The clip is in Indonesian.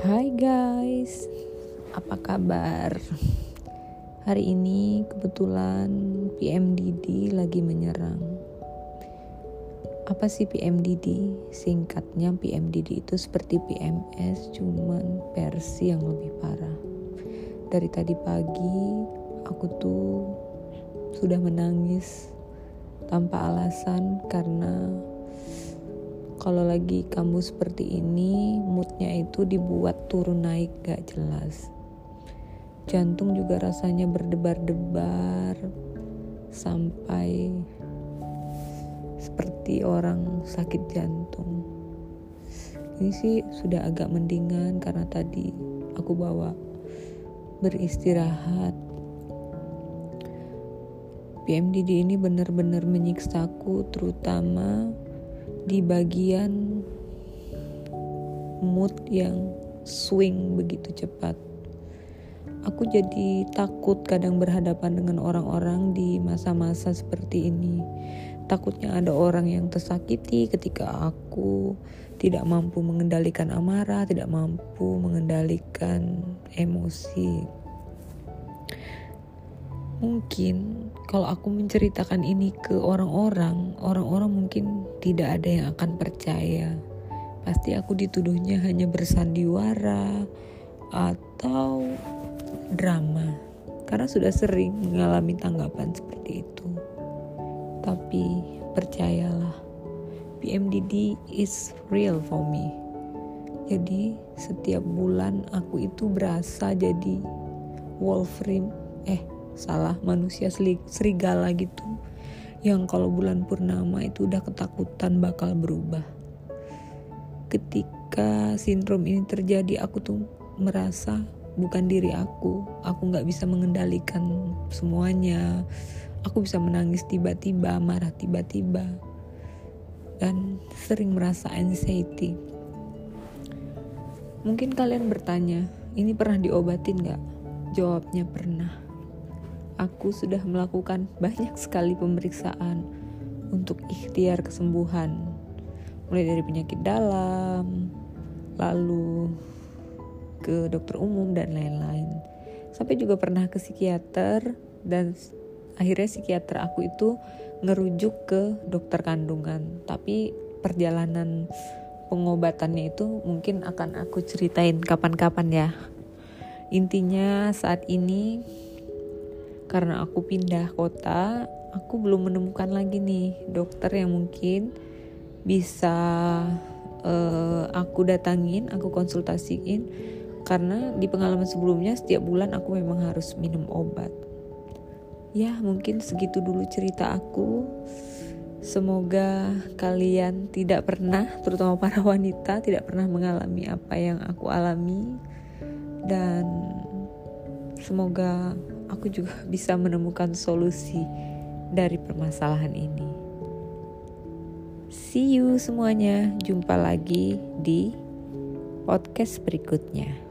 Hai guys, apa kabar? Hari ini kebetulan PMDD lagi menyerang. Apa sih PMDD? Singkatnya PMDD itu seperti PMS, cuman versi yang lebih parah. Dari tadi pagi aku tuh sudah menangis tanpa alasan karena kalau lagi kamu seperti ini moodnya itu dibuat turun naik gak jelas. Jantung juga rasanya berdebar-debar sampai seperti orang sakit jantung. Ini sih sudah agak mendingan karena tadi aku bawa beristirahat. PMDD ini benar-benar menyiksaku terutama di bagian mood yang swing begitu cepat. Aku jadi takut kadang berhadapan dengan orang-orang di masa-masa seperti ini. Takutnya ada orang yang tersakiti ketika aku tidak mampu mengendalikan amarah, tidak mampu mengendalikan emosi. Mungkin kalau aku menceritakan ini ke orang-orang, orang-orang mungkin tidak ada yang akan percaya. Pasti aku dituduhnya hanya bersandiwara atau drama. Karena sudah sering mengalami tanggapan seperti itu. Tapi percayalah, PMDD is real for me. Jadi setiap bulan aku itu berasa jadi Wolverine eh salah manusia serigala gitu yang kalau bulan purnama itu udah ketakutan bakal berubah. Ketika sindrom ini terjadi aku tuh merasa bukan diri aku. Aku nggak bisa mengendalikan semuanya. Aku bisa menangis tiba-tiba marah tiba-tiba dan sering merasa anxiety. Mungkin kalian bertanya ini pernah diobatin nggak? Jawabnya pernah aku sudah melakukan banyak sekali pemeriksaan untuk ikhtiar kesembuhan. Mulai dari penyakit dalam, lalu ke dokter umum dan lain-lain. Sampai juga pernah ke psikiater dan akhirnya psikiater aku itu ngerujuk ke dokter kandungan. Tapi perjalanan pengobatannya itu mungkin akan aku ceritain kapan-kapan ya. Intinya saat ini karena aku pindah kota, aku belum menemukan lagi nih dokter yang mungkin bisa uh, aku datangin, aku konsultasiin karena di pengalaman sebelumnya setiap bulan aku memang harus minum obat. Ya, mungkin segitu dulu cerita aku. Semoga kalian tidak pernah, terutama para wanita, tidak pernah mengalami apa yang aku alami, dan semoga aku juga bisa menemukan solusi dari permasalahan ini. See you semuanya, jumpa lagi di podcast berikutnya.